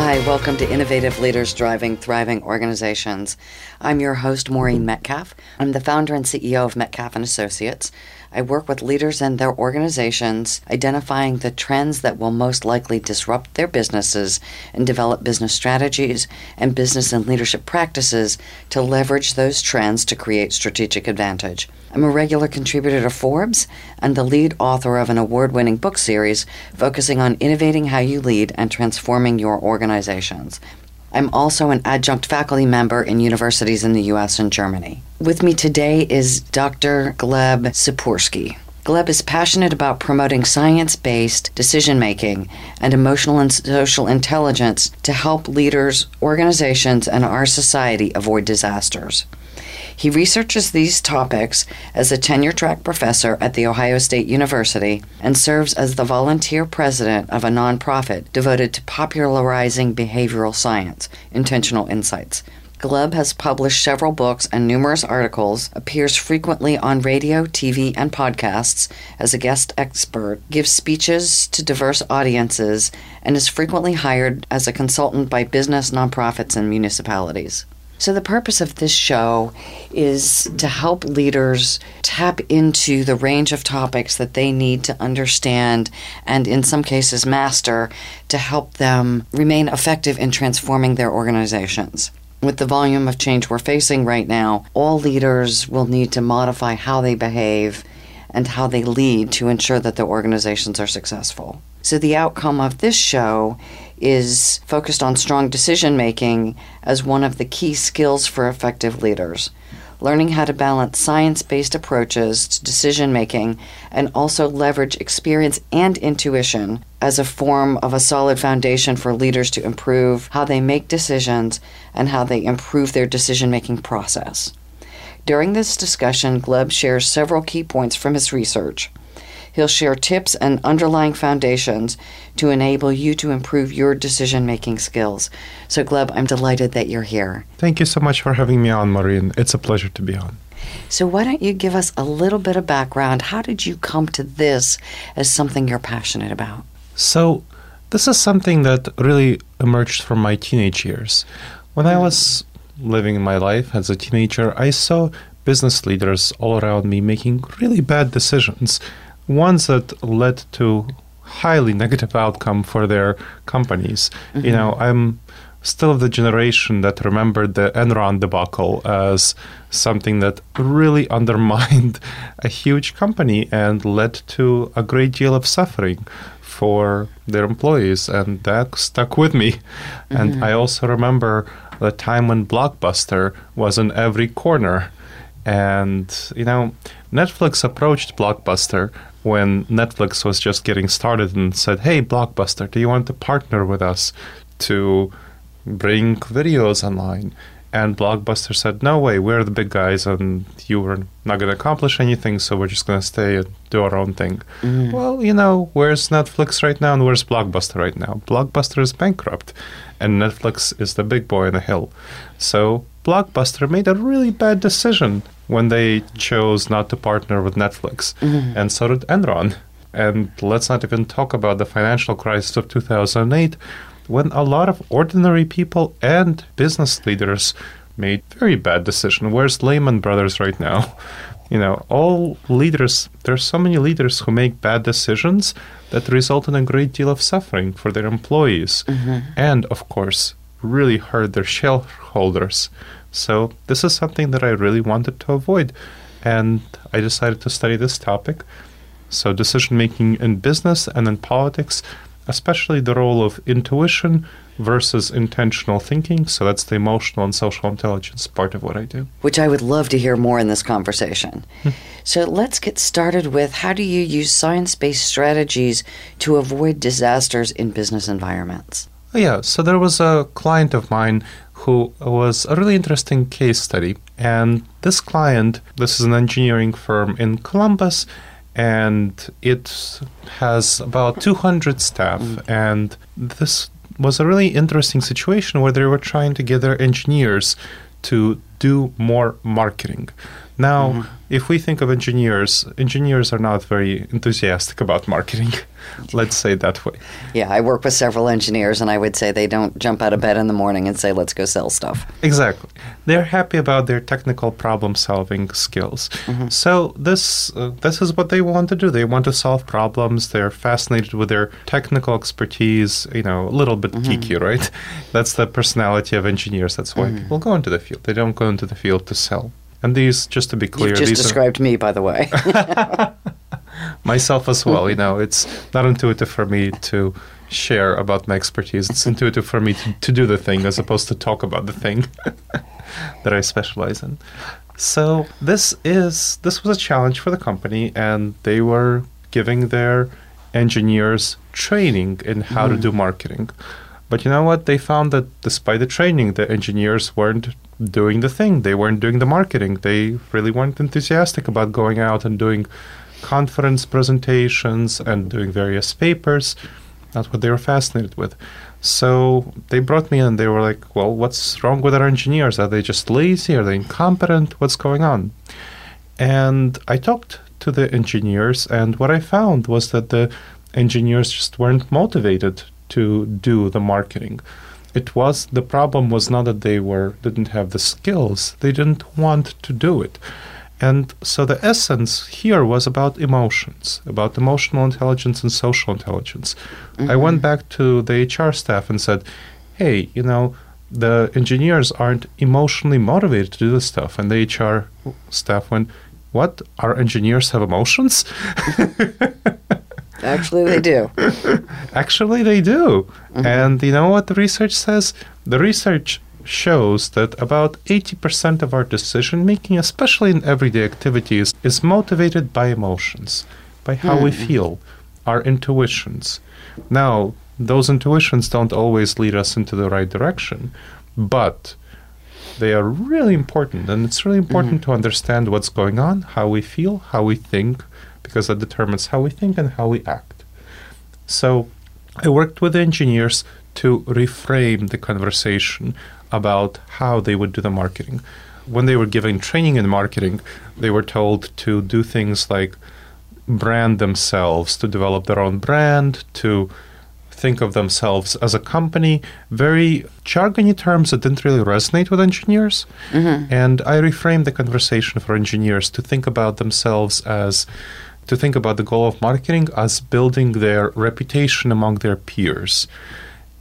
Hi, welcome to Innovative Leaders Driving Thriving Organizations. I'm your host, Maureen Metcalf. I'm the founder and CEO of Metcalf and Associates. I work with leaders and their organizations, identifying the trends that will most likely disrupt their businesses and develop business strategies and business and leadership practices to leverage those trends to create strategic advantage. I'm a regular contributor to Forbes and the lead author of an award winning book series focusing on innovating how you lead and transforming your organizations. I'm also an adjunct faculty member in universities in the US and Germany. With me today is Dr. Gleb Tsipursky. Gleb is passionate about promoting science based decision making and emotional and social intelligence to help leaders, organizations, and our society avoid disasters. He researches these topics as a tenure track professor at The Ohio State University and serves as the volunteer president of a nonprofit devoted to popularizing behavioral science, Intentional Insights. Gleb has published several books and numerous articles, appears frequently on radio, TV, and podcasts as a guest expert, gives speeches to diverse audiences, and is frequently hired as a consultant by business, nonprofits, and municipalities. So, the purpose of this show is to help leaders tap into the range of topics that they need to understand and, in some cases, master to help them remain effective in transforming their organizations. With the volume of change we're facing right now, all leaders will need to modify how they behave and how they lead to ensure that their organizations are successful. So, the outcome of this show is focused on strong decision making as one of the key skills for effective leaders. Learning how to balance science based approaches to decision making and also leverage experience and intuition as a form of a solid foundation for leaders to improve how they make decisions and how they improve their decision making process. During this discussion, Gleb shares several key points from his research. He'll share tips and underlying foundations to enable you to improve your decision making skills. So, Gleb, I'm delighted that you're here. Thank you so much for having me on, Maureen. It's a pleasure to be on. So, why don't you give us a little bit of background? How did you come to this as something you're passionate about? So, this is something that really emerged from my teenage years. When I was living my life as a teenager, I saw business leaders all around me making really bad decisions ones that led to highly negative outcome for their companies. Mm-hmm. You know, I'm still of the generation that remembered the Enron debacle as something that really undermined a huge company and led to a great deal of suffering for their employees, and that stuck with me. Mm-hmm. And I also remember the time when Blockbuster was in every corner. And, you know, Netflix approached Blockbuster when Netflix was just getting started and said, Hey, Blockbuster, do you want to partner with us to bring videos online? And Blockbuster said, No way, we're the big guys and you were not going to accomplish anything, so we're just going to stay and do our own thing. Mm. Well, you know, where's Netflix right now and where's Blockbuster right now? Blockbuster is bankrupt and Netflix is the big boy on the hill. So Blockbuster made a really bad decision when they chose not to partner with Netflix, mm-hmm. and so did Enron. And let's not even talk about the financial crisis of 2008, when a lot of ordinary people and business leaders made very bad decisions. Where's Lehman Brothers right now? You know, all leaders, there's so many leaders who make bad decisions that result in a great deal of suffering for their employees. Mm-hmm. And, of course, really hurt their shareholders. So this is something that I really wanted to avoid. And I decided to study this topic. So decision making in business and in politics, especially the role of intuition versus intentional thinking. So that's the emotional and social intelligence part of what I do. Which I would love to hear more in this conversation. Hmm. so let's get started with how do you use science based strategies to avoid disasters in business environments? Yeah, so there was a client of mine who was a really interesting case study. And this client, this is an engineering firm in Columbus, and it has about 200 staff. And this was a really interesting situation where they were trying to get their engineers to do more marketing. Now, mm-hmm. If we think of engineers, engineers are not very enthusiastic about marketing. Let's say that way. Yeah, I work with several engineers, and I would say they don't jump out of bed in the morning and say, let's go sell stuff. Exactly. They're happy about their technical problem solving skills. Mm-hmm. So, this, uh, this is what they want to do. They want to solve problems. They're fascinated with their technical expertise, you know, a little bit mm-hmm. geeky, right? That's the personality of engineers. That's why mm-hmm. people go into the field. They don't go into the field to sell. And these, just to be clear, you just described are... me, by the way. Myself as well. You know, it's not intuitive for me to share about my expertise. It's intuitive for me to, to do the thing as opposed to talk about the thing that I specialize in. So this is this was a challenge for the company, and they were giving their engineers training in how mm. to do marketing. But you know what? They found that despite the training, the engineers weren't doing the thing. They weren't doing the marketing. They really weren't enthusiastic about going out and doing conference presentations and doing various papers. That's what they were fascinated with. So they brought me in. They were like, "Well, what's wrong with our engineers? Are they just lazy? Are they incompetent? What's going on?" And I talked to the engineers, and what I found was that the engineers just weren't motivated to do the marketing. It was the problem was not that they were didn't have the skills; they didn't want to do it. And so the essence here was about emotions, about emotional intelligence and social intelligence. Mm-hmm. I went back to the HR staff and said, "Hey, you know, the engineers aren't emotionally motivated to do this stuff." And the HR staff went, "What? Our engineers have emotions?" Actually, they do. Actually, they do. Mm-hmm. And you know what the research says? The research shows that about 80% of our decision making, especially in everyday activities, is motivated by emotions, by how mm-hmm. we feel, our intuitions. Now, those intuitions don't always lead us into the right direction, but they are really important. And it's really important mm-hmm. to understand what's going on, how we feel, how we think, because that determines how we think and how we act. So I worked with engineers to reframe the conversation about how they would do the marketing. When they were given training in marketing, they were told to do things like brand themselves, to develop their own brand, to think of themselves as a company, very jargony terms that didn't really resonate with engineers. Mm-hmm. And I reframed the conversation for engineers to think about themselves as to think about the goal of marketing as building their reputation among their peers.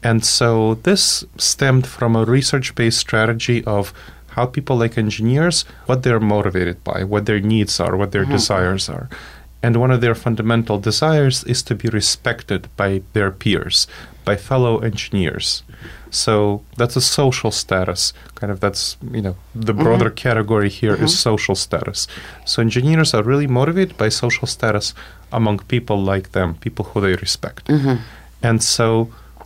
And so this stemmed from a research based strategy of how people like engineers, what they're motivated by, what their needs are, what their mm-hmm. desires are. And one of their fundamental desires is to be respected by their peers, by fellow engineers. So that's a social status. Kind of that's, you know, the mm-hmm. broader mm-hmm. category here mm-hmm. is social status. So engineers are really motivated by social status among people like them, people who they respect. Mm-hmm. And so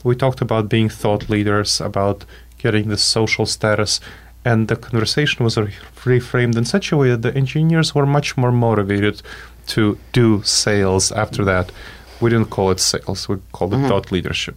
we talked about being thought leaders, about getting the social status, and the conversation was reframed in such a way that the engineers were much more motivated to do sales after that. We didn't call it sales, we called it mm-hmm. thought leadership.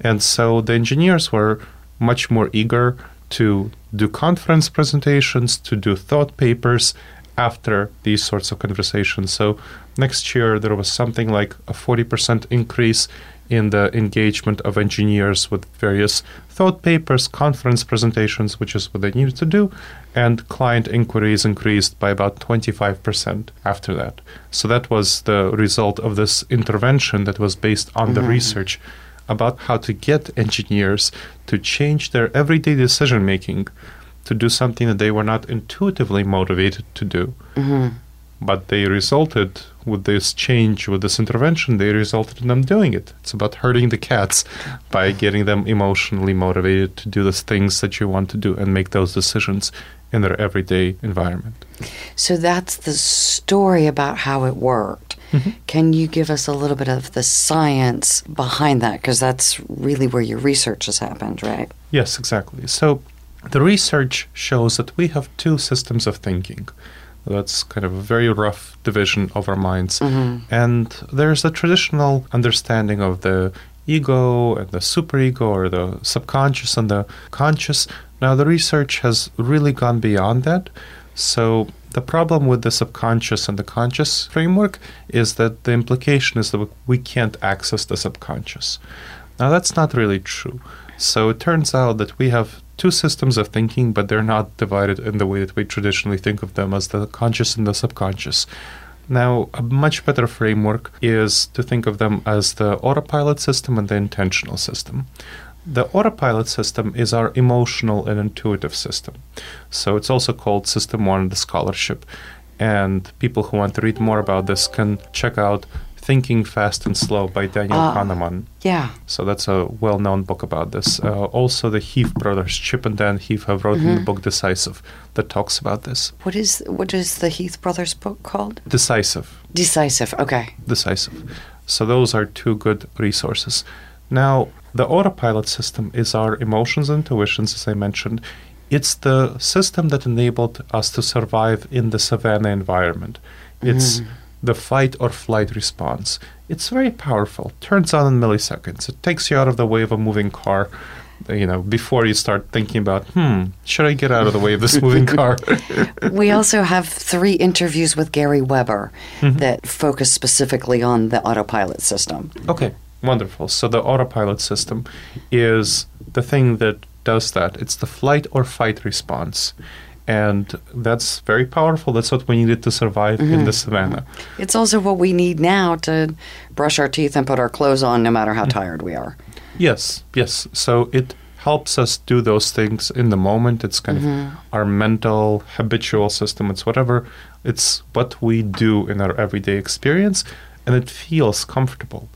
And so the engineers were much more eager to do conference presentations, to do thought papers after these sorts of conversations. So next year there was something like a 40% increase in the engagement of engineers with various thought papers, conference presentations, which is what they needed to do, and client inquiries increased by about 25% after that. So that was the result of this intervention that was based on mm-hmm. the research about how to get engineers to change their everyday decision making to do something that they were not intuitively motivated to do. Mm-hmm. But they resulted with this change, with this intervention, they resulted in them doing it. It's about herding the cats by getting them emotionally motivated to do the things that you want to do and make those decisions in their everyday environment. So that's the story about how it worked. Can you give us a little bit of the science behind that? Because that's really where your research has happened, right? Yes, exactly. So the research shows that we have two systems of thinking. That's kind of a very rough division of our minds. Mm-hmm. And there's a traditional understanding of the ego and the superego or the subconscious and the conscious. Now, the research has really gone beyond that. So, the problem with the subconscious and the conscious framework is that the implication is that we can't access the subconscious. Now, that's not really true. So, it turns out that we have two systems of thinking, but they're not divided in the way that we traditionally think of them as the conscious and the subconscious. Now, a much better framework is to think of them as the autopilot system and the intentional system. The autopilot system is our emotional and intuitive system. So it's also called System 1 in the scholarship. And people who want to read more about this can check out Thinking Fast and Slow by Daniel Ah. Kahneman. Yeah. So that's a well-known book about this. Uh, also, the Heath brothers, Chip and Dan Heath, have written Mm-hmm. the book Decisive that talks about this. What is what is the Heath Brothers book called? Decisive. Decisive. Okay. decisive. So those are two good resources. Now, the autopilot system is our emotions and intuitions, as I mentioned. It's the system that enabled us to survive in the savannah environment. It's the fight or flight response. It's very powerful. Turns on in milliseconds. It takes you out of the way of a moving car. You know, before you start thinking about, hmm, should I get out of the way of this moving car? we also have three interviews with Gary Weber that focus specifically on the autopilot system. Okay, wonderful. So the autopilot system is the thing that does that. It's the flight or fight response. And that's very powerful. That's what we needed to survive in the mm-hmm. savannah. It's also what we need now to brush our teeth and put our clothes on no matter how mm-hmm. tired we are. Yes, yes. So it helps us do those things in the moment. It's kind of mm-hmm. our mental, habitual system. It's whatever. It's what we do in our everyday experience, and it feels comfortable.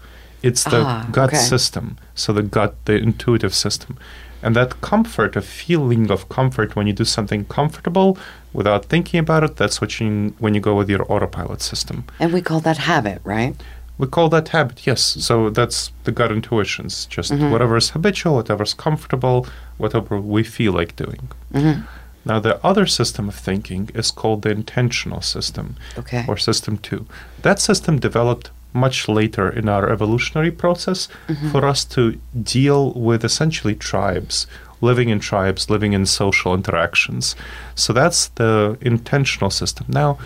It's the Ah, gut okay. system. So the gut, the intuitive system. And that comfort, a feeling of comfort when you do something comfortable without thinking about it, that's what you when you go with your autopilot system. And we call that habit, right? We call that habit, yes. So that's the gut intuitions. Just whatever is habitual, whatever is comfortable, whatever we feel like doing. Now, the other system of thinking is called the intentional system, Okay. or system two. That system developed much later in our evolutionary process for us to deal with essentially tribes, living in tribes, living in social interactions. So that's the intentional system. Now,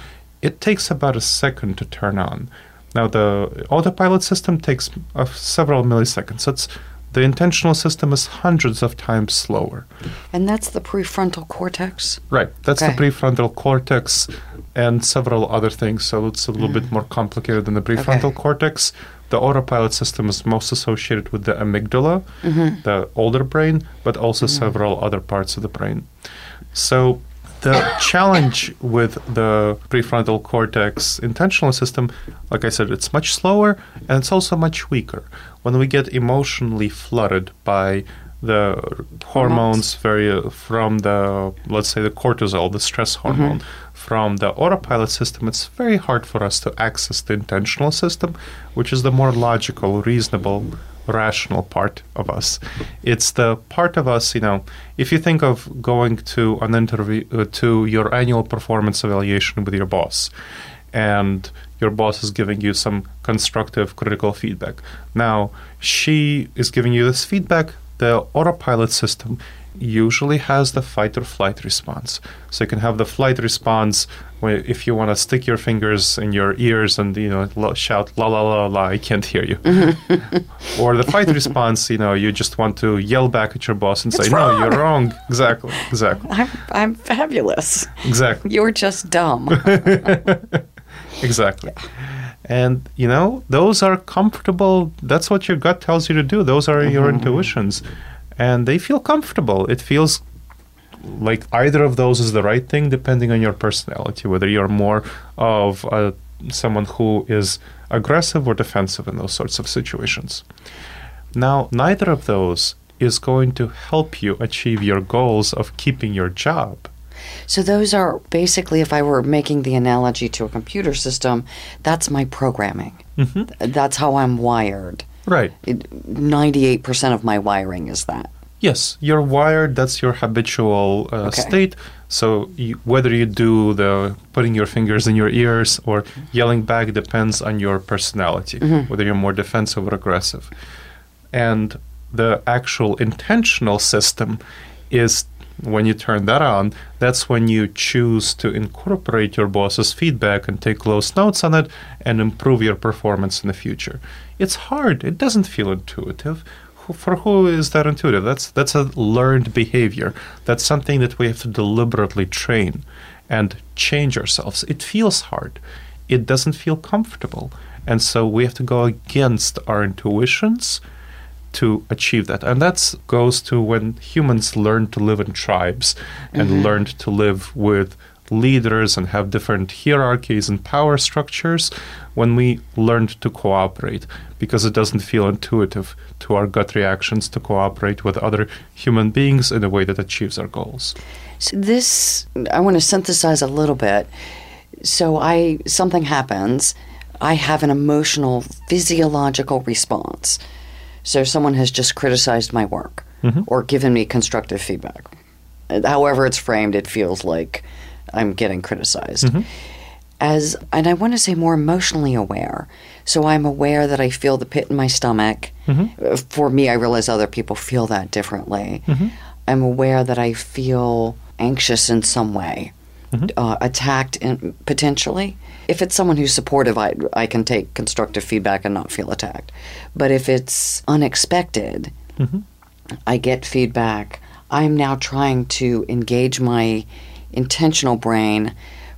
it takes about a second to turn on. Now, the autopilot system takes uh, several milliseconds. It's the intentional system is hundreds of times slower. And that's the prefrontal cortex. Right. That's Okay. the prefrontal cortex and several other things. So it's a little bit mm. more complicated than the prefrontal Okay. cortex. The autopilot system is most associated with the amygdala, mm-hmm. the older brain, but also mm-hmm. several other parts of the brain. So the challenge with the prefrontal cortex intentional system, like I said, it's much slower and it's also much weaker. When we get emotionally flooded by the hormones very uh, from the let's say the cortisol the stress hormone mm-hmm. From the autopilot system it's very hard for us to access the intentional system which is the more logical reasonable rational part of us. It's the part of us you know if you think of going to an interview uh, to your annual performance evaluation with your boss and your boss is giving you some constructive critical feedback. Now she is giving you this feedback the autopilot system usually has the fight or flight response. So you can have the flight response where if you want to stick your fingers in your ears and you know lo- shout la la la la I can't hear you. or the fight response, you know, you just want to yell back at your boss and say no, you're wrong. Exactly. Exactly. I'm, I'm fabulous. Exactly. You're just dumb. Exactly. And you know, those are comfortable. That's what your gut tells you to do. Those are your mm-hmm. intuitions. And they feel comfortable. It feels like either of those is the right thing depending on your personality, whether you're more of a, someone who is aggressive or defensive in those sorts of situations. Now, neither of those is going to help you achieve your goals of keeping your job. So those are basically, if I were making the analogy to a computer system, that's my programming. Mm-hmm. That's how I'm wired. Right. It- 98% of my wiring is that. Yes, you're wired. That's your habitual uh, Okay. state. So you, whether you do the putting your fingers in your ears or yelling back depends on your personality. Whether you're more defensive or aggressive, and the actual intentional system is when you turn that on. That's when you choose to incorporate your boss's feedback and take close notes on it and improve your performance in the future. It's hard. It doesn't feel intuitive for who is that intuitive? That's that's a learned behavior. That's something that we have to deliberately train and change ourselves. It feels hard. It doesn't feel comfortable. And so we have to go against our intuitions to achieve that. And that goes to when humans learned to live in tribes and mm-hmm. learned to live with leaders and have different hierarchies and power structures when we learned to cooperate because it doesn't feel intuitive to our gut reactions to cooperate with other human beings in a way that achieves our goals. So this, I want to synthesize a little bit. So I something happens, I have an emotional, physiological response. So someone has just criticized my work or given me constructive feedback. However it's framed, it feels like I'm getting criticized. As and I want to say more emotionally aware. So I'm aware that I feel the pit in my stomach. Uh, For me, I realize other people feel that differently. I'm aware that I feel anxious in some way, uh, attacked in, potentially. If it's someone who's supportive, I, I can take constructive feedback and not feel attacked. But if it's unexpected, mm-hmm. I get feedback. I'm now trying to engage my intentional brain,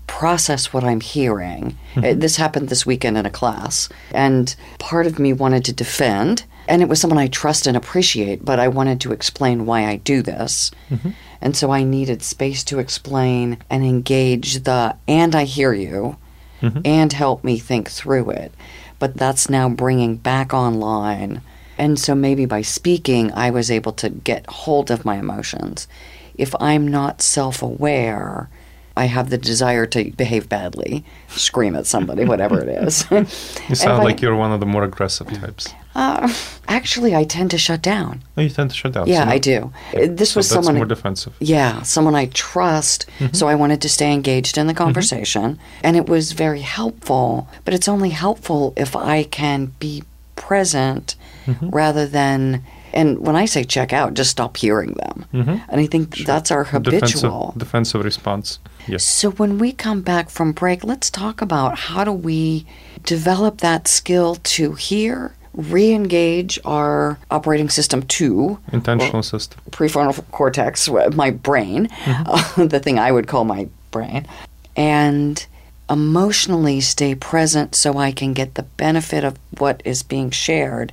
process what I'm hearing. Uh, mm-hmm. This happened this weekend in a class, and part of me wanted to defend, and it was someone I trust and appreciate, but I wanted to explain why I do this. Mm-hmm. And so I needed space to explain and engage the, and I hear you, Mm-hmm. and help me think through it. But that's now bringing back online. And so maybe by speaking, I was able to get hold of my emotions. If I'm not self aware, I have the desire to behave badly, scream at somebody, whatever it is. You sound like you're one of the more aggressive types. Uh, actually, I tend to shut down. Oh, you tend to shut down. Yeah, so I do. This So was someone. more defensive. Yeah, someone I trust. Mm-hmm. So I wanted to stay engaged in the mm-hmm. conversation. And it was very helpful. But it's only helpful if I can be present mm-hmm. rather than. And when I say check out, just stop hearing them. And I think that's our habitual. Defensive, defensive response. Yes. So when we come back from break, let's talk about how do we develop that skill to hear, re-engage our operating system two, Intentional system. prefrontal cortex, my brain, uh, the thing I would call my brain, and emotionally stay present so I can get the benefit of what is being shared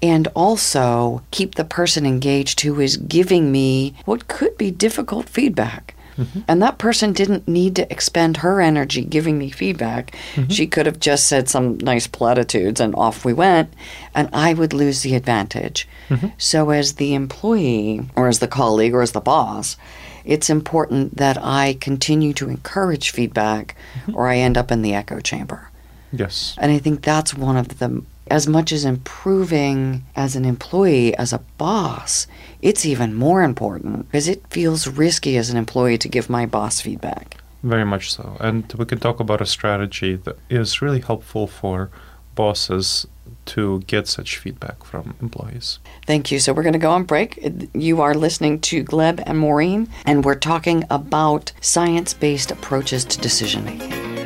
and also keep the person engaged who is giving me what could be difficult feedback. Mm-hmm. And that person didn't need to expend her energy giving me feedback. Mm-hmm. She could have just said some nice platitudes and off we went, and I would lose the advantage. Mm-hmm. So, as the employee, or as the colleague, or as the boss, it's important that I continue to encourage feedback or I end up in the echo chamber. Yes. And I think that's one of the, as much as improving as an employee, as a boss, it's even more important because it feels risky as an employee to give my boss feedback. Very much so. And we can talk about a strategy that is really helpful for bosses to get such feedback from employees. Thank you. So we're going to go on break. You are listening to Gleb and Maureen, and we're talking about science based approaches to decision making.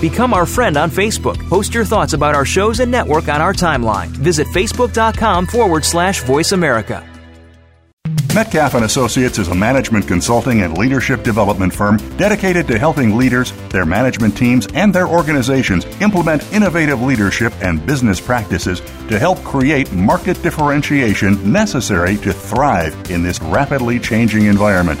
Become our friend on Facebook. Post your thoughts about our shows and network on our timeline. Visit facebook.com forward slash voice America. Metcalf and Associates is a management consulting and leadership development firm dedicated to helping leaders, their management teams, and their organizations implement innovative leadership and business practices to help create market differentiation necessary to thrive in this rapidly changing environment.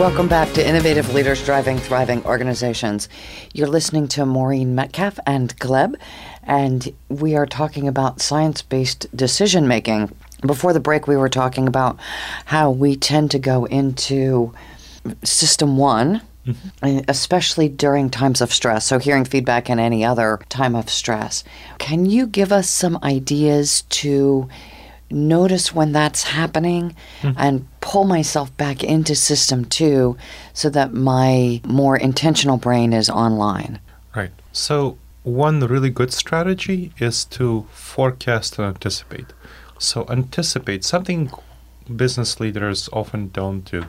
Welcome back to Innovative Leaders Driving Thriving Organizations. You're listening to Maureen Metcalf and Gleb, and we are talking about science based decision making. Before the break, we were talking about how we tend to go into system one, mm-hmm. especially during times of stress. So, hearing feedback in any other time of stress. Can you give us some ideas to notice when that's happening mm-hmm. and pull myself back into system two so that my more intentional brain is online. Right. So, one really good strategy is to forecast and anticipate. So, anticipate something business leaders often don't do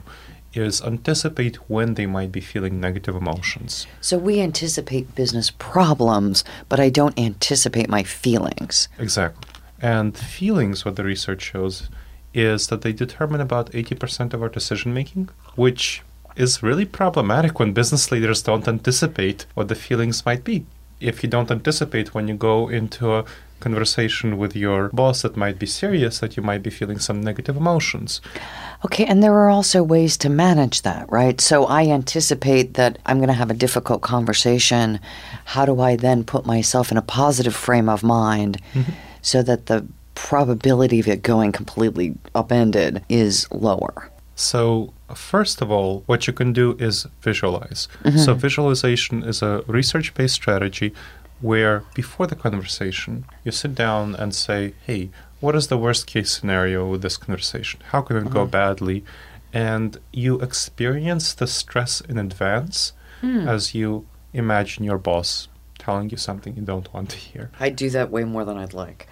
is anticipate when they might be feeling negative emotions. So we anticipate business problems, but I don't anticipate my feelings. Exactly. And feelings, what the research shows, is that they determine about 80% of our decision making, which is really problematic when business leaders don't anticipate what the feelings might be. If you don't anticipate when you go into a conversation with your boss that might be serious, that you might be feeling some negative emotions. Okay, and there are also ways to manage that, right? So I anticipate that I'm going to have a difficult conversation. How do I then put myself in a positive frame of mind? Mm-hmm so that the probability of it going completely upended is lower. So, first of all, what you can do is visualize. Mm-hmm. So, visualization is a research based strategy where before the conversation, you sit down and say, hey, what is the worst case scenario with this conversation? How can it mm-hmm. go badly? And you experience the stress in advance mm. as you imagine your boss telling you something you don't want to hear. I do that way more than I'd like.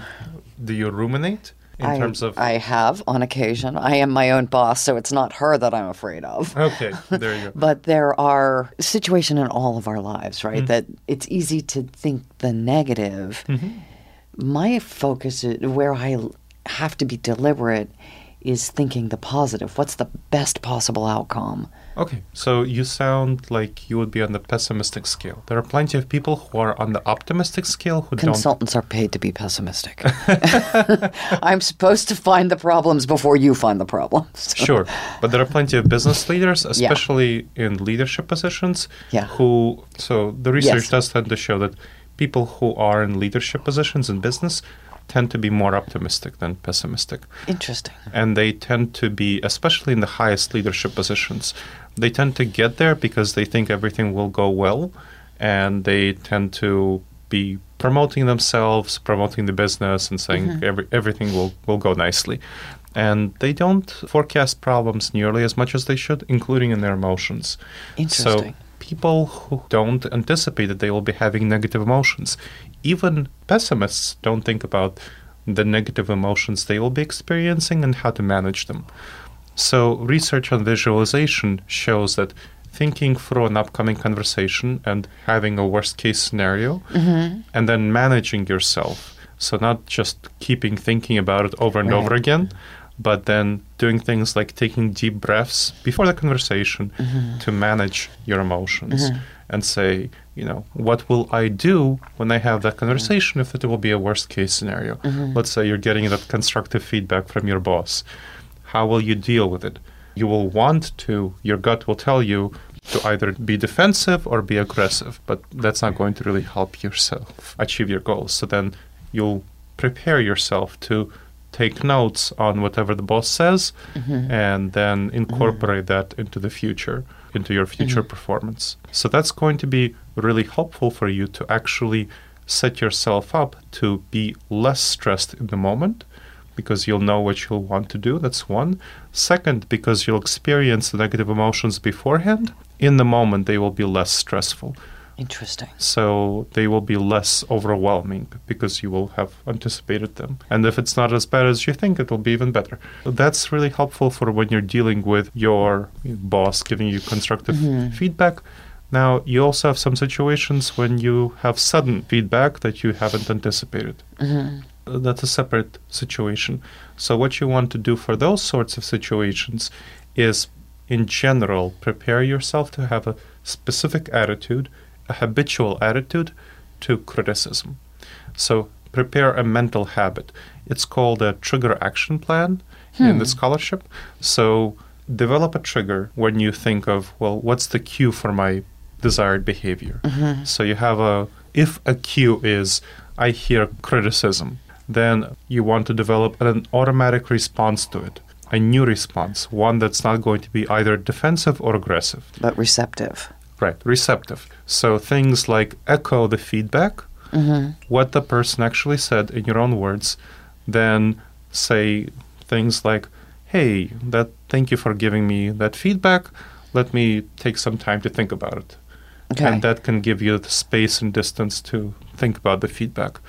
do you ruminate in I, terms of? I have on occasion. I am my own boss, so it's not her that I'm afraid of. Okay, there you go. but there are situations in all of our lives, right? Mm-hmm. That it's easy to think the negative. Mm-hmm. My focus, is, where I have to be deliberate, is thinking the positive. What's the best possible outcome? Okay, so you sound like you would be on the pessimistic scale. There are plenty of people who are on the optimistic scale who Consultants don't. Consultants are paid to be pessimistic. I'm supposed to find the problems before you find the problems. sure, but there are plenty of business leaders, especially yeah. in leadership positions, yeah. who. So the research yes. does tend to show that people who are in leadership positions in business tend to be more optimistic than pessimistic. Interesting. And they tend to be, especially in the highest leadership positions, they tend to get there because they think everything will go well and they tend to be promoting themselves, promoting the business, and saying mm-hmm. every, everything will, will go nicely. And they don't forecast problems nearly as much as they should, including in their emotions. Interesting. So people who don't anticipate that they will be having negative emotions, even pessimists don't think about the negative emotions they will be experiencing and how to manage them. So, research on visualization shows that thinking through an upcoming conversation and having a worst case scenario, mm-hmm. and then managing yourself. So, not just keeping thinking about it over and Right. over again, but then doing things like taking deep breaths before the conversation mm-hmm. to manage your emotions mm-hmm. and say, you know, what will I do when I have that conversation if it will be a worst case scenario? Mm-hmm. Let's say you're getting that constructive feedback from your boss. How will you deal with it? You will want to, your gut will tell you to either be defensive or be aggressive, but that's not going to really help yourself achieve your goals. So then you'll prepare yourself to take notes on whatever the boss says mm-hmm. and then mm-hmm. incorporate that into the future, into your future performance. So that's going to be really helpful for you to actually set yourself up to be less stressed in the moment because you'll know what you'll want to do. That's one. Second, because you'll experience the negative emotions beforehand, in the moment they will be less stressful. Interesting. So they will be less overwhelming because you will have anticipated them. And if it's not as bad as you think, it will be even better. That's really helpful for when you're dealing with your boss giving you constructive mm-hmm. feedback. Now, you also have some situations when you have sudden feedback that you haven't anticipated. Uh, That's a separate situation. So, what you want to do for those sorts of situations is, in general, prepare yourself to have a specific attitude, a habitual attitude to criticism. So, prepare a mental habit. It's called a trigger action plan in the scholarship. So, develop a trigger when you think of, well, what's the cue for my desired behavior? Mm-hmm. So, you have a, if a cue is, I hear criticism, then you want to develop an automatic response to it, a new response, one that's not going to be either defensive or aggressive. But receptive. Right, receptive. So things like echo the feedback, mm-hmm. what the person actually said in your own words, then say things like, "Hey, that thank you for giving me that feedback. Let me take some time to think about it." Okay. And that can give you the space and distance to think about the feedback.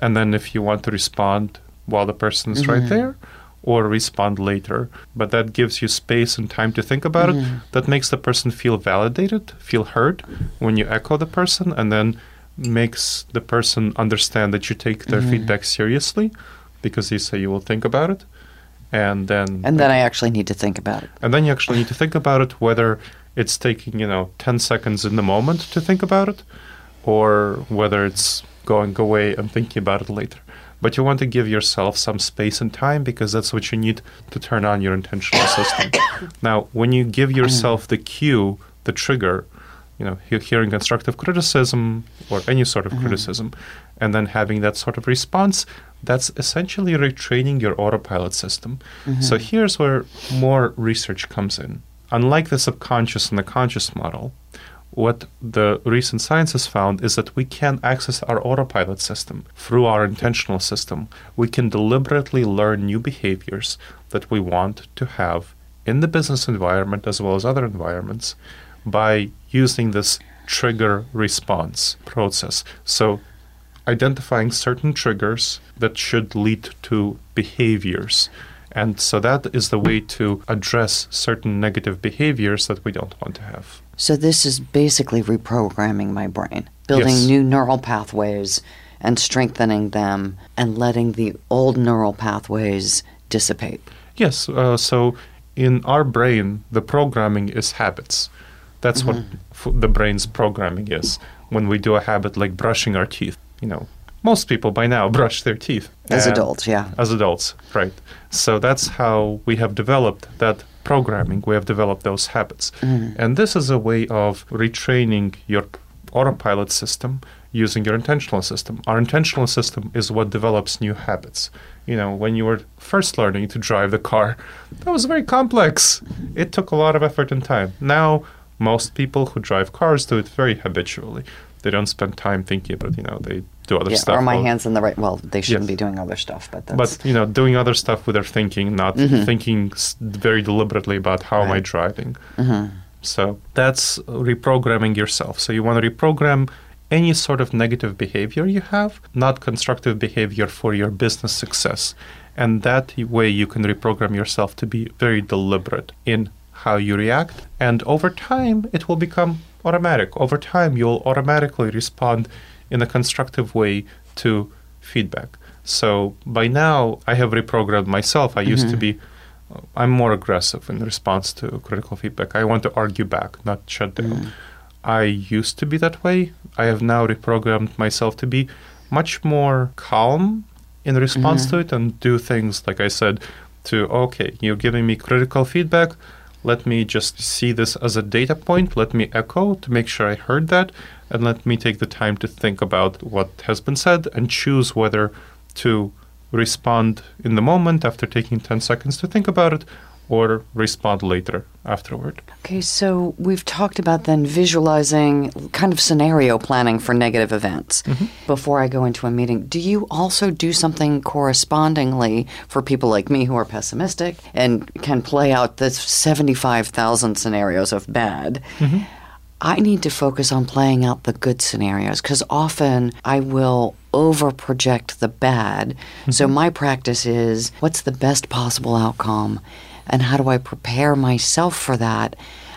And then if you want to respond while the person is right mm-hmm. there, or respond later, but that gives you space and time to think about it. Mm-hmm. That makes the person feel validated, feel heard when you echo the person, and then makes the person understand that you take their mm-hmm. feedback seriously because you say you will think about it. And then And then I actually need to think about it. and then you actually need to think about it whether it's taking, you know, 10 seconds in the moment to think about it or whether it's going away and thinking about it later. But you want to give yourself some space and time because that's what you need to turn on your intentional system. now, when you give yourself the cue, the trigger, you know, he- hearing constructive criticism or any sort of mm-hmm. criticism, and then having that sort of response, that's essentially retraining your autopilot system. Mm-hmm. So here's where more research comes in. Unlike the subconscious and the conscious model, what the recent science has found is that we can access our autopilot system through our intentional system. We can deliberately learn new behaviors that we want to have in the business environment as well as other environments by using this trigger response process. So, identifying certain triggers that should lead to behaviors. And so that is the way to address certain negative behaviors that we don't want to have. So this is basically reprogramming my brain, building Yes. new neural pathways and strengthening them and letting the old neural pathways dissipate. Yes, uh, so in our brain, the programming is habits. That's what f- the brain's programming is. When we do a habit like brushing our teeth, you know, most people by now brush their teeth. As adults, yeah. As adults, right. So that's how we have developed that programming. We have developed those habits. Mm-hmm. And this is a way of retraining your autopilot system using your intentional system. Our intentional system is what develops new habits. You know, when you were first learning to drive the car, that was very complex. It took a lot of effort and time. Now, most people who drive cars do it very habitually. They don't spend time thinking about, you know, they do other Yeah, stuff. are my while- hands in the right? Well, they shouldn't Yes. be doing other stuff, but that's but you know, doing other stuff with their thinking, not mm-hmm. thinking very deliberately about how am I Right. driving. Mm-hmm. So that's reprogramming yourself. So you want to reprogram any sort of negative behavior you have, not constructive behavior for your business success. And that way you can reprogram yourself to be very deliberate in how you react. And over time, it will become automatic. Over time, you'll automatically respond in a constructive way to feedback. So by now, I have reprogrammed myself. I used to mm-hmm. be, uh, I'm more aggressive in response to critical feedback. I want to argue back, not shut down. Mm. I used to be that way. I have now reprogrammed myself to be much more calm in response mm-hmm. to it and do things, like I said, to, okay, you're giving me critical feedback. Let me just see this as a data point. Let me echo to make sure I heard that. And let me take the time to think about what has been said and choose whether to respond in the moment after taking 10 seconds to think about it or respond later afterward. Okay, so we've talked about then visualizing kind of scenario planning for negative events mm-hmm. before I go into a meeting. Do you also do something correspondingly for people like me who are pessimistic and can play out the 75,000 scenarios of bad? Mm-hmm. I need to focus on playing out the good scenarios because often I will over project the bad. Mm-hmm. So my practice is what's the best possible outcome and how do I prepare myself for that?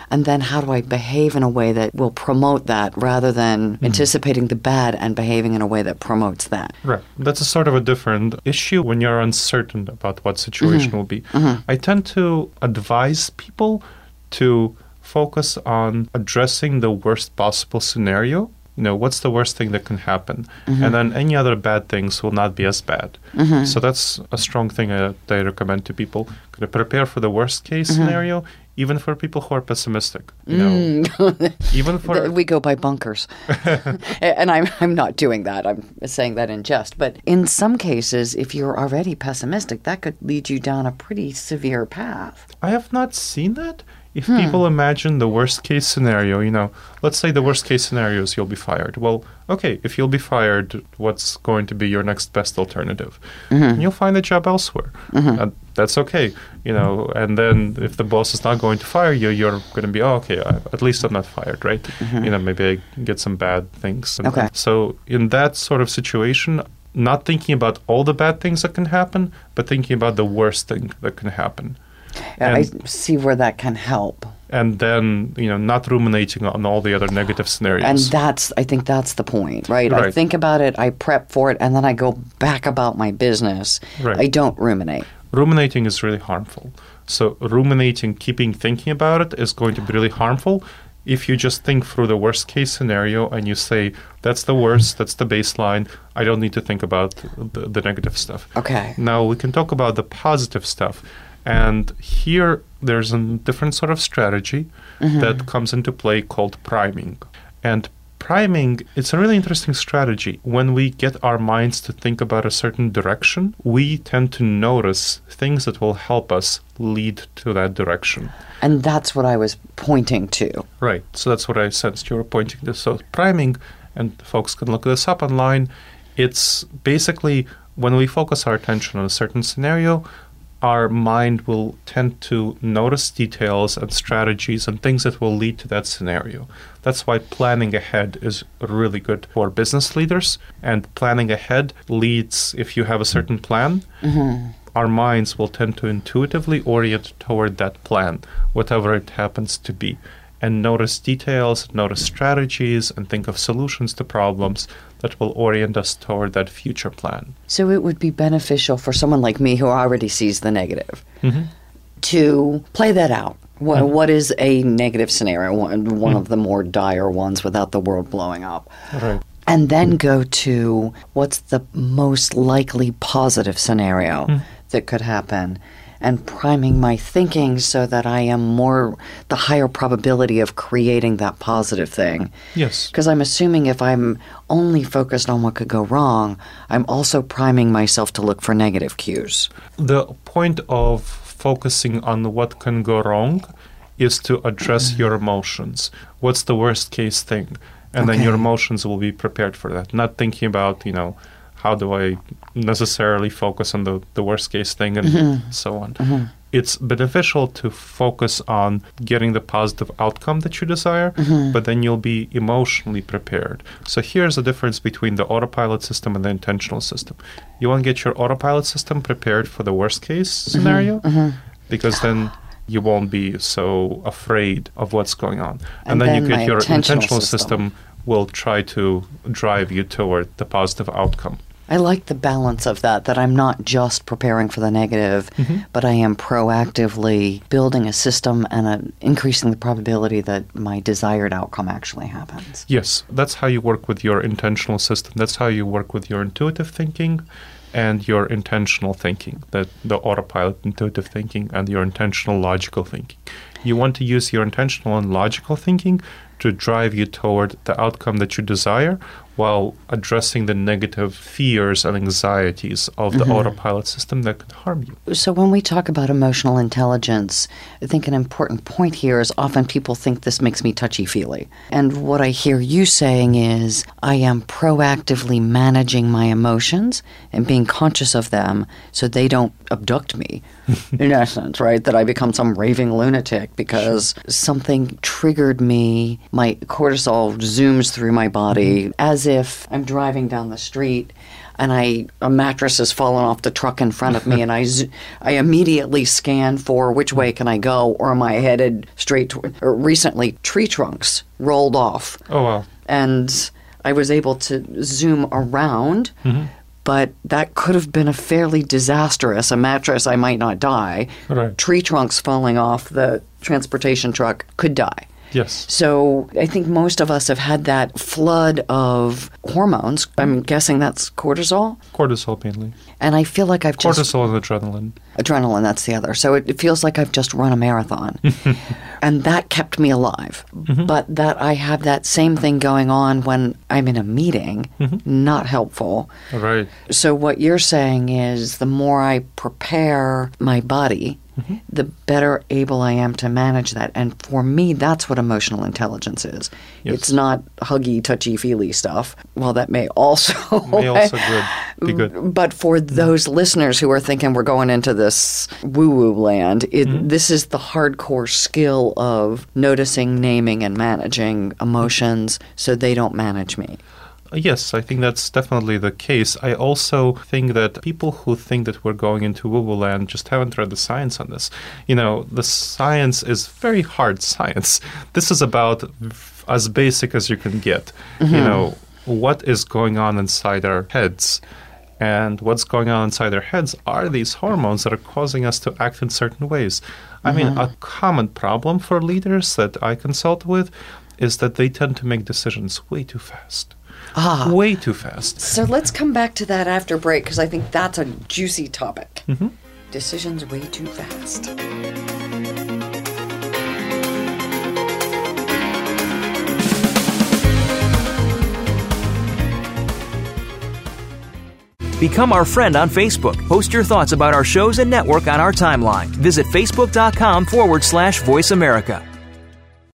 And then how do I behave in a way that will promote that rather than hmm. anticipating the bad and behaving in a way that promotes that? Right. That's a sort of a different issue when you're uncertain about what situation mm-hmm. will be. Mm-hmm. I tend to advise people to focus on addressing the worst possible scenario. You know, what's the worst thing that can happen? Mm-hmm. And then any other bad things will not be as bad. Mm-hmm. So that's a strong thing uh, that I recommend to people. Kind of prepare for the worst case mm-hmm. scenario, even for people who are pessimistic. You know, mm. even for we go by bunkers. and I'm, I'm not doing that. I'm saying that in jest. But in some cases, if you're already pessimistic, that could lead you down a pretty severe path. I have not seen that. If hmm. people imagine the worst case scenario, you know, let's say the worst case scenario is you'll be fired. Well, okay, if you'll be fired, what's going to be your next best alternative? Mm-hmm. And you'll find a job elsewhere. Mm-hmm. And that's okay, you know. And then if the boss is not going to fire you, you're going to be, oh, okay, I, at least I'm not fired, right? Mm-hmm. You know, maybe I get some bad things. And Okay. So in that sort of situation, not thinking about all the bad things that can happen, but thinking about the worst thing that can happen I And- see where that can help. and then you know not ruminating on all the other negative scenarios And that's, I think that's the point, right? I think about it, I prep for it, and then I go back about my business. Right. I don't ruminate. ruminating is really harmful so ruminating keeping thinking about it is going to be really harmful if you just think through the worst case scenario and you say that's the worst that's the baseline i don't need to think about the, the negative stuff Okay. now we can talk about the positive stuff and here there's a different sort of strategy mm-hmm. that comes into play called priming and priming it's a really interesting strategy when we get our minds to think about a certain direction we tend to notice things that will help us lead to that direction And that's what I was pointing to. Right. So that's what I sensed you were pointing to. So priming, and folks can look this up online. It's basically when we focus our attention on a certain scenario, our mind will tend to notice details and strategies and things that will lead to that scenario. That's why planning ahead is really good for business leaders. And planning ahead leads, if you have a certain plan, mm-hmm. our minds will tend to intuitively orient toward that plan, whatever it happens to be, and notice details, notice strategies, and think of solutions to problems that will orient us toward that future plan. So it would be beneficial for someone like me who already sees the negative mm-hmm. to play that out. What, mm-hmm. what is a negative scenario? One, one of mm-hmm. the more dire ones without the world blowing up. Right. And then go to what's the most likely positive scenario that could happen and priming my thinking so that I am more the higher probability of creating that positive thing. Yes. Because I'm assuming if I'm only focused on what could go wrong, I'm also priming myself to look for negative cues. The point of focusing on what can go wrong is to address mm-hmm. your emotions. What's the worst case thing? And then your emotions will be prepared for that. Not thinking about, you know, how do I necessarily focus on the, the worst case thing and mm-hmm. so on. Mm-hmm. It's beneficial to focus on getting the positive outcome that you desire, mm-hmm. but then you'll be emotionally prepared. So here's the difference between the autopilot system and the intentional system. You want to get your autopilot system prepared for the worst case scenario because then you won't be so afraid of what's going on. And And, then, then you get your intentional intentional system. system will try to drive you toward the positive outcome. I like the balance of that, that I'm not just preparing for the negative, but I am proactively building a system and uh increasing the probability that my desired outcome actually happens. Yes, that's how you work with your intentional system. That's how you work with your intuitive thinking and your intentional thinking, that the autopilot intuitive thinking and your intentional logical thinking. You want to use your intentional and logical thinking to drive you toward the outcome that you desire while addressing the negative fears and anxieties of the mm-hmm. autopilot system that could harm you. So, when we talk about emotional intelligence, I think an important point here is often people think this makes me touchy feely. And what I hear you saying is, I am proactively managing my emotions and being conscious of them so they don't abduct me, in essence, right? That I become some raving lunatic because something triggered me. My cortisol zooms through my body as if I'm driving down the street and I a mattress has fallen off the truck in front of me, and I I immediately scan for which way can I go, or am I headed straight? To, or recently, tree trunks rolled off, Oh, well. and I was able to zoom around. Mm-hmm. But that could have been a fairly disastrous. A mattress, I might not die. Right. Tree trunks falling off the transportation truck could die. Yes. So I think most of us have had that flood of hormones. I'm guessing that's cortisol. Cortisol mainly. And I feel like I've just Cortisol and adrenaline. adrenaline. That's the other. So it, it feels like I've just run a marathon, and that kept me alive. Mm-hmm. But that I have that same thing going on when I'm in a meeting, mm-hmm. not helpful. Right. So what you're saying is the more I prepare my body, the better able I am to manage that. And for me, that's what emotional intelligence is. Yes. It's not huggy, touchy, feely stuff. Well, that may also May also good, be good. Mm, but for those listeners who are thinking we're going into this woo woo land, it, mm-hmm. this is the hardcore skill of noticing, naming, and managing emotions so they don't manage me. Yes, I think that's definitely the case. I also think that people who think that we're going into woo woo land just haven't read the science on this. You know, the science is very hard science. This is about as basic as you can get. You mm-hmm. know, what is going on inside our heads? And what's going on inside our heads are these hormones that are causing us to act in certain ways. I mean, mm-hmm. a common problem for leaders that I consult with is that they tend to make decisions way too fast. Ah. Way too fast. So let's come back to that after break because I think that's a juicy topic. Decisions way too fast. Become our friend on Facebook. Post your thoughts about our shows and network on our timeline. Visit facebook.com forward slash voice America.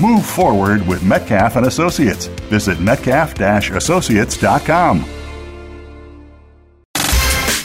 Move forward with Metcalf and Associates. Visit metcalf-associates.com.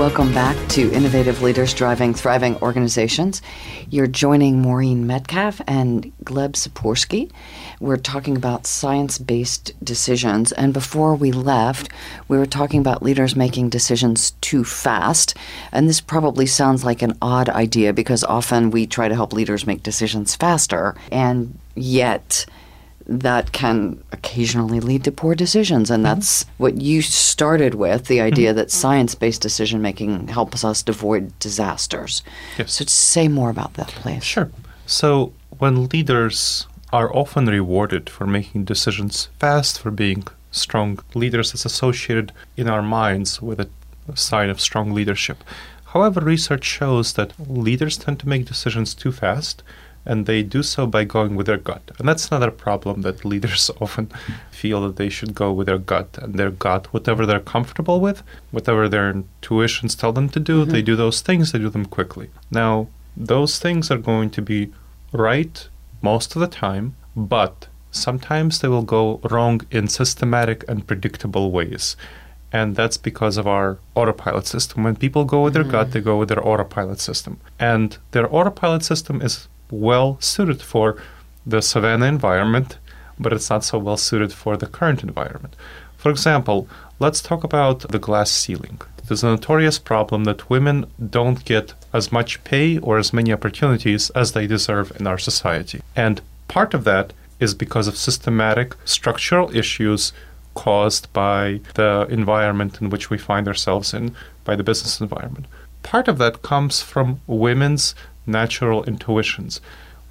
Welcome back to Innovative Leaders Driving Thriving Organizations. You're joining Maureen Metcalf and Gleb Tsipursky. We're talking about science based decisions. And before we left, we were talking about leaders making decisions too fast. And this probably sounds like an odd idea because often we try to help leaders make decisions faster. And yet, that can occasionally lead to poor decisions. And mm-hmm. that's what you started with the idea mm-hmm. that science based decision making helps us avoid disasters. Yes. So, say more about that, please. Sure. So, when leaders are often rewarded for making decisions fast, for being strong leaders, it's associated in our minds with a sign of strong leadership. However, research shows that leaders tend to make decisions too fast and they do so by going with their gut. And that's another problem that leaders often feel that they should go with their gut. And their gut, whatever they're comfortable with, whatever their intuitions tell them to do, mm-hmm. they do those things, they do them quickly. Now, those things are going to be right most of the time, but sometimes they will go wrong in systematic and predictable ways. And that's because of our autopilot system. When people go with their mm. gut, they go with their autopilot system. And their autopilot system is well suited for the savanna environment, but it's not so well suited for the current environment. For example, let's talk about the glass ceiling. There's a notorious problem that women don't get as much pay or as many opportunities as they deserve in our society. And part of that is because of systematic structural issues caused by the environment in which we find ourselves in, by the business environment. Part of that comes from women's natural intuitions.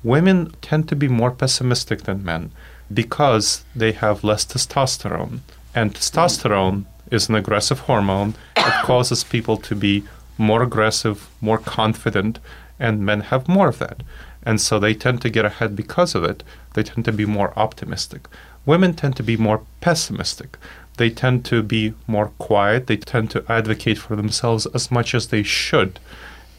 Women tend to be more pessimistic than men because they have less testosterone. And testosterone is an aggressive hormone. It causes people to be more aggressive, more confident, and men have more of that. And so they tend to get ahead because of it. They tend to be more optimistic. Women tend to be more pessimistic. They tend to be more quiet. They tend to advocate for themselves as much as they should.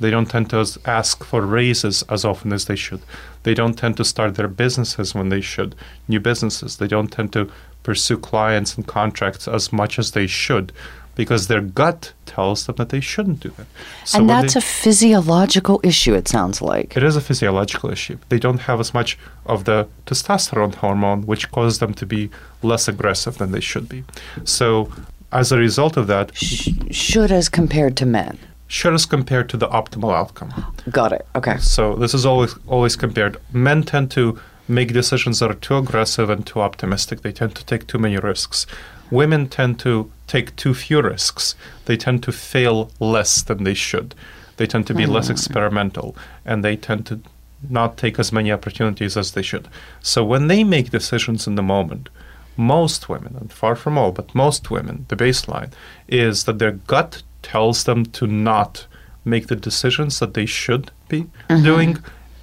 They don't tend to ask for raises as often as they should. They don't tend to start their businesses when they should, new businesses. They don't tend to pursue clients and contracts as much as they should because their gut tells them that they shouldn't do that. So and that's they, a physiological issue, it sounds like. It is a physiological issue. They don't have as much of the testosterone hormone, which causes them to be less aggressive than they should be. So, as a result of that, Sh- should as compared to men should as compared to the optimal outcome. Got it. Okay. So this is always always compared. Men tend to make decisions that are too aggressive and too optimistic. They tend to take too many risks. Women tend to take too few risks. They tend to fail less than they should. They tend to be mm. less hmm. experimental and they tend to not take as many opportunities as they should. So when they make decisions in the moment, most women, and far from all, but most women, the baseline is that their gut tells them to not make the decisions that they should be mm-hmm. doing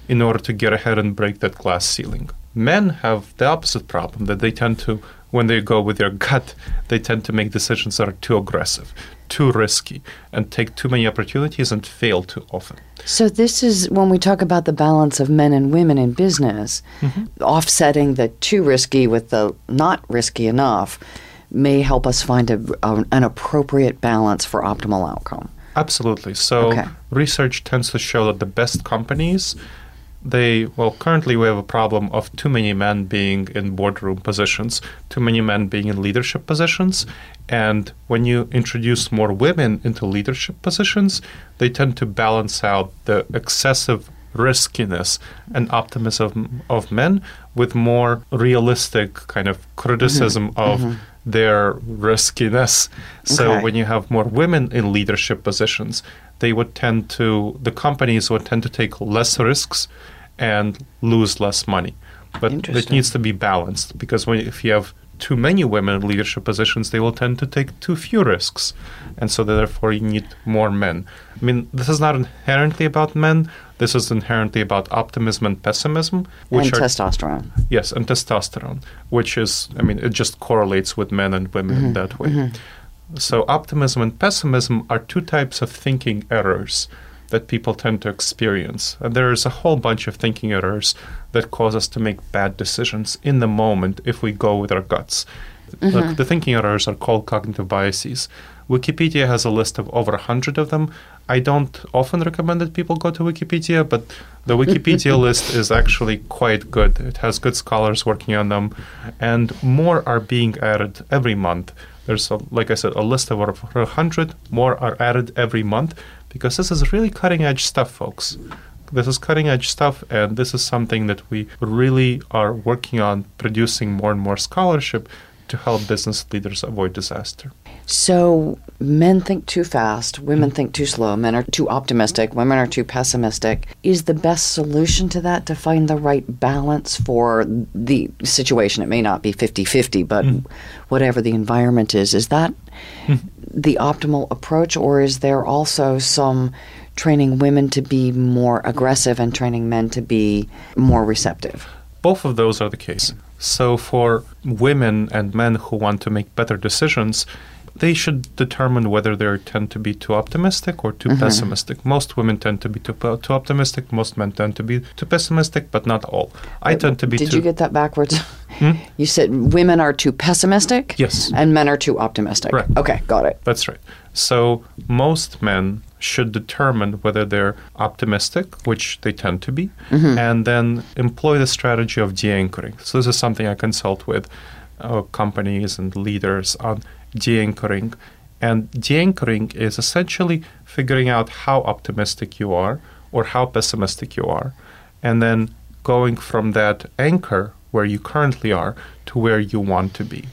in order to get ahead and break that glass ceiling. Men have the opposite problem that they tend to, when they go with their gut, they tend to make decisions that are too aggressive, too risky, and take too many opportunities and fail too often. So, this is when we talk about the balance of men and women in business, mm-hmm. offsetting the too risky with the not risky enough may help us find a, a, an appropriate balance for optimal outcome. Absolutely. So okay. research tends to show that the best companies they well currently we have a problem of too many men being in boardroom positions too many men being in leadership positions and when you introduce more women into leadership positions they tend to balance out the excessive riskiness and optimism of men with more realistic kind of criticism mm-hmm. of mm-hmm their riskiness. So okay. when you have more women in leadership positions, they would tend to the companies would tend to take less risks and lose less money. But it needs to be balanced because when if you have too many women in leadership positions, they will tend to take too few risks. And so therefore you need more men. I mean, this is not inherently about men. This is inherently about optimism and pessimism, which and are testosterone. Yes, and testosterone, which is, I mean, it just correlates with men and women mm-hmm. that way. Mm-hmm. So optimism and pessimism are two types of thinking errors that people tend to experience. And there's a whole bunch of thinking errors that cause us to make bad decisions in the moment if we go with our guts. Mm-hmm. the thinking errors are called cognitive biases. Wikipedia has a list of over 100 of them. I don't often recommend that people go to Wikipedia, but the Wikipedia list is actually quite good. It has good scholars working on them, and more are being added every month. There's, a, like I said, a list of over 100. More are added every month because this is really cutting edge stuff, folks. This is cutting edge stuff, and this is something that we really are working on producing more and more scholarship to help business leaders avoid disaster. So, men think too fast, women think too slow, men are too optimistic, women are too pessimistic. Is the best solution to that to find the right balance for the situation? It may not be 50 50, but mm. whatever the environment is, is that mm. the optimal approach, or is there also some training women to be more aggressive and training men to be more receptive? Both of those are the case. So, for women and men who want to make better decisions, they should determine whether they tend to be too optimistic or too mm-hmm. pessimistic. Most women tend to be too, too optimistic. Most men tend to be too pessimistic, but not all. I tend to be. Did you get that backwards? Hmm? You said women are too pessimistic. Yes. And men are too optimistic. Right. Okay, got it. That's right. So most men should determine whether they're optimistic, which they tend to be, mm-hmm. and then employ the strategy of de-anchoring. So this is something I consult with uh, companies and leaders on de-anchoring. And de-anchoring is essentially figuring out how optimistic you are or how pessimistic you are, and then going from that anchor where you currently are to where you want to be.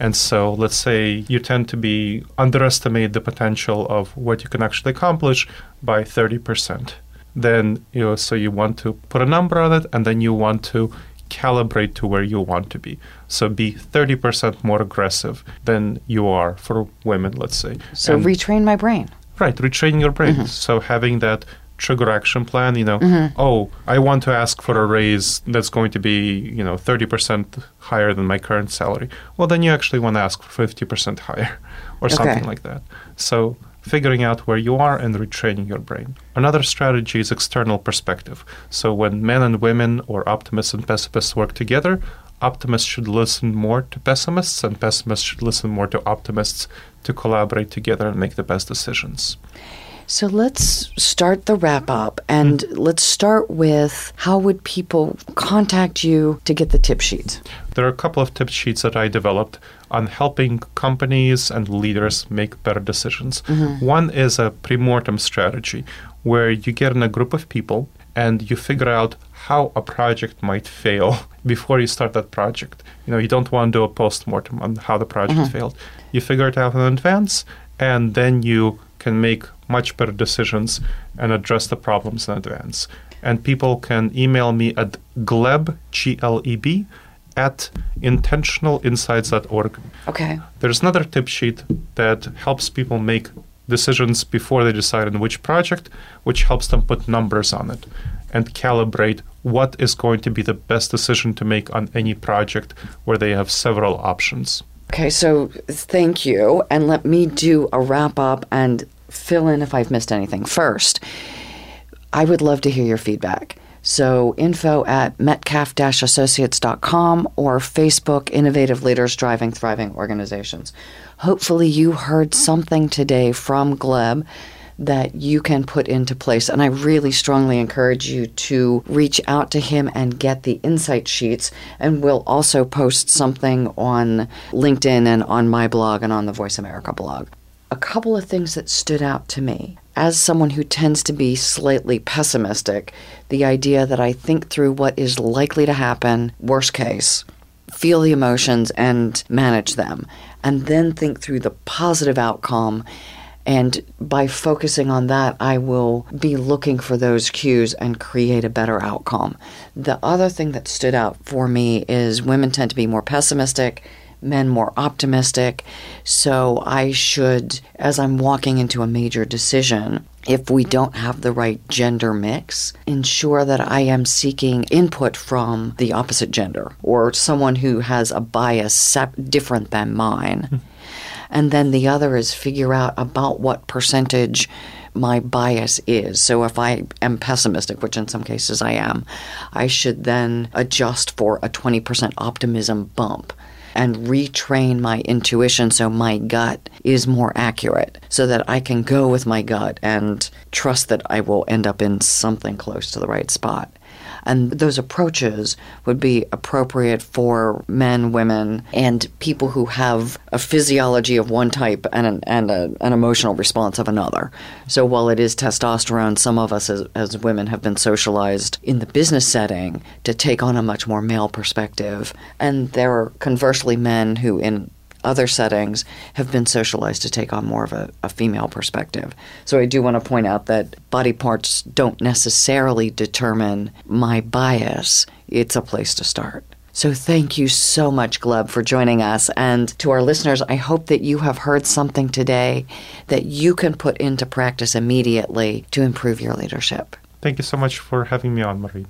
And so let's say you tend to be underestimate the potential of what you can actually accomplish by 30%. Then you know, so you want to put a number on it and then you want to calibrate to where you want to be. So be 30% more aggressive than you are for women, let's say. So and retrain my brain. Right, retraining your brain. Mm-hmm. So having that trigger action plan, you know, mm-hmm. oh, I want to ask for a raise that's going to be, you know, 30% higher than my current salary. Well, then you actually want to ask for 50% higher or okay. something like that. So figuring out where you are and retraining your brain. Another strategy is external perspective. So when men and women or optimists and pessimists work together, optimists should listen more to pessimists and pessimists should listen more to optimists to collaborate together and make the best decisions. So let's start the wrap up and mm let's start with how would people contact you to get the tip sheets? There are a couple of tip sheets that I developed on helping companies and leaders make better decisions. Mm-hmm. One is a pre-mortem strategy where you get in a group of people and you figure out how a project might fail before you start that project. You know, you don't want to do a post-mortem on how the project mm-hmm. failed. You figure it out in advance and then you can make much better decisions and address the problems in advance. And people can email me at gleb, G-L-E-B, at intentionalinsights.org. Okay. There's another tip sheet that helps people make decisions before they decide on which project, which helps them put numbers on it and calibrate what is going to be the best decision to make on any project where they have several options. Okay, so thank you. And let me do a wrap up and fill in if I've missed anything. First, I would love to hear your feedback. So, info at metcalf associates.com or Facebook Innovative Leaders Driving Thriving Organizations. Hopefully, you heard something today from Gleb that you can put into place. And I really strongly encourage you to reach out to him and get the insight sheets. And we'll also post something on LinkedIn and on my blog and on the Voice America blog. A couple of things that stood out to me. As someone who tends to be slightly pessimistic, the idea that I think through what is likely to happen, worst case, feel the emotions and manage them, and then think through the positive outcome and by focusing on that, I will be looking for those cues and create a better outcome. The other thing that stood out for me is women tend to be more pessimistic, men more optimistic. So I should, as I'm walking into a major decision, if we don't have the right gender mix, ensure that I am seeking input from the opposite gender or someone who has a bias sep- different than mine. Hmm. and then the other is figure out about what percentage my bias is. So if I am pessimistic, which in some cases I am, I should then adjust for a 20% optimism bump and retrain my intuition so my gut is more accurate so that I can go with my gut and trust that I will end up in something close to the right spot. And those approaches would be appropriate for men, women, and people who have a physiology of one type and an, and a, an emotional response of another. So while it is testosterone, some of us as, as women have been socialized in the business setting to take on a much more male perspective. And there are conversely men who, in other settings have been socialized to take on more of a, a, female perspective. So I do want to point out that body parts don't necessarily determine my bias. It's a place to start. So thank you so much, Gleb, for joining us. And to our listeners, I hope that you have heard something today that you can put into practice immediately to improve your leadership. Thank you so much for having me on, Marie.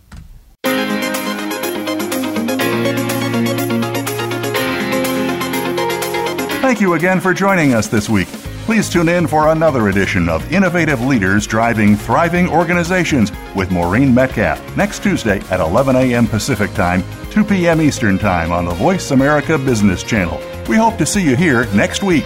Thank you again for joining us this week. Please tune in for another edition of Innovative Leaders Driving Thriving Organizations with Maureen Metcalf next Tuesday at 11 a.m. Pacific Time, 2 p.m. Eastern Time on the Voice America Business Channel. We hope to see you here next week.